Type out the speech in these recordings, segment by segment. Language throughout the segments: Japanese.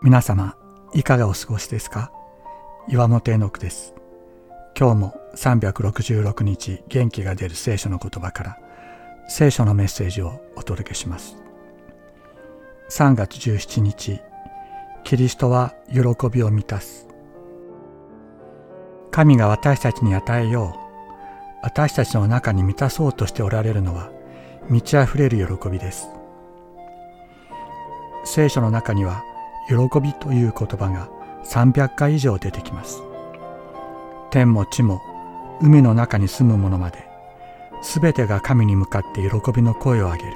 皆様、いかがお過ごしですか？岩本絵の句です。今日も366日元気が出る聖書の言葉から聖書のメッセージをお届けします。3月17日、キリストは喜びを満たす。神が私たちに与えよう、私たちの中に満たそうとしておられるのは満ち溢れる喜びです。聖書の中には喜びという言葉が300回以上出てきます。天も地も海の中に住む者まで全てが神に向かって喜びの声を上げる。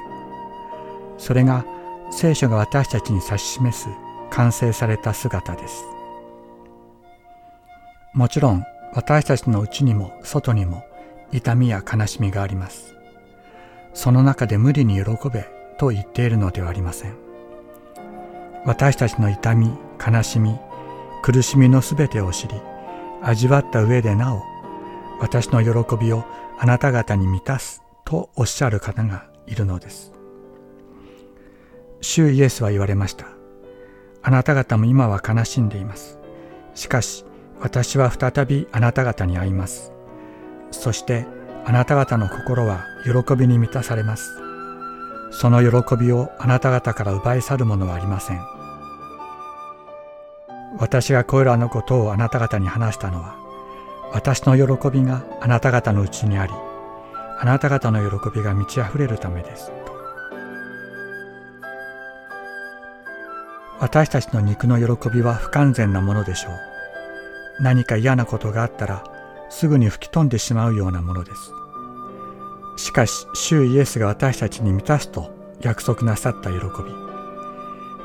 それが聖書が私たちに指し示す完成された姿です。もちろん私たちの内にも外にも痛みや悲しみがあります。その中で無理に喜べと言っているのではありません。私たちの痛み、悲しみ、苦しみのすべてを知り、味わった上でなお、私の喜びをあなた方に満たすとおっしゃる方がいるのです。主イエスは言われました。あなた方も今は悲しんでいます。しかし、私は再びあなた方に会います。そしてあなた方の心は喜びに満たされます。その喜びをあなた方から奪い去るものはありません。私がこれらのことをあなた方に話したのは、私の喜びがあなた方のうちにあり、あなた方の喜びが満ち溢れるためです。と私たちの肉の喜びは不完全なものでしょう。何か嫌なことがあったら、すぐに吹き飛んでしまうようなものです。しかし、主イエスが私たちに満たすと約束なさった喜び。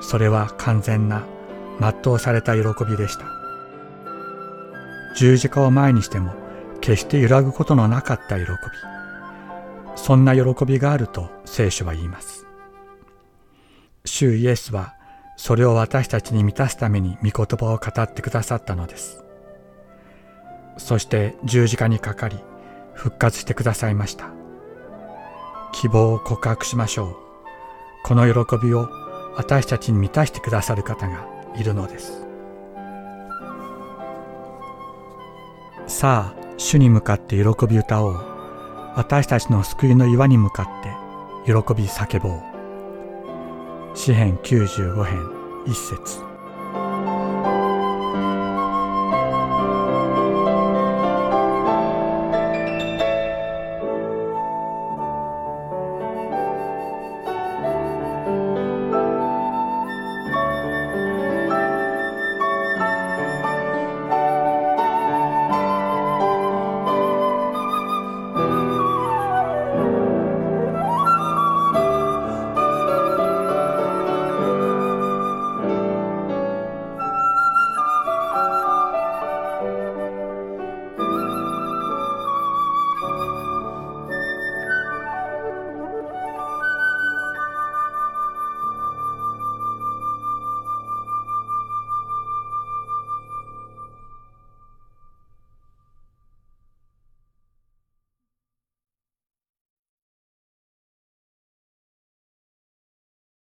それは完全な、全うされた喜びでした。十字架を前にしても、決して揺らぐことのなかった喜び。そんな喜びがあると聖書は言います。主イエスは、それを私たちに満たすために御言葉を語ってくださったのです。そして十字架にかかり、復活してくださいました。希望を告白しましょう。この喜びを私たちに満たしてくださる方がいるのです。さあ、主に向かって喜び歌おう。私たちの救いの岩に向かって喜び叫ぼう。詩編95編一節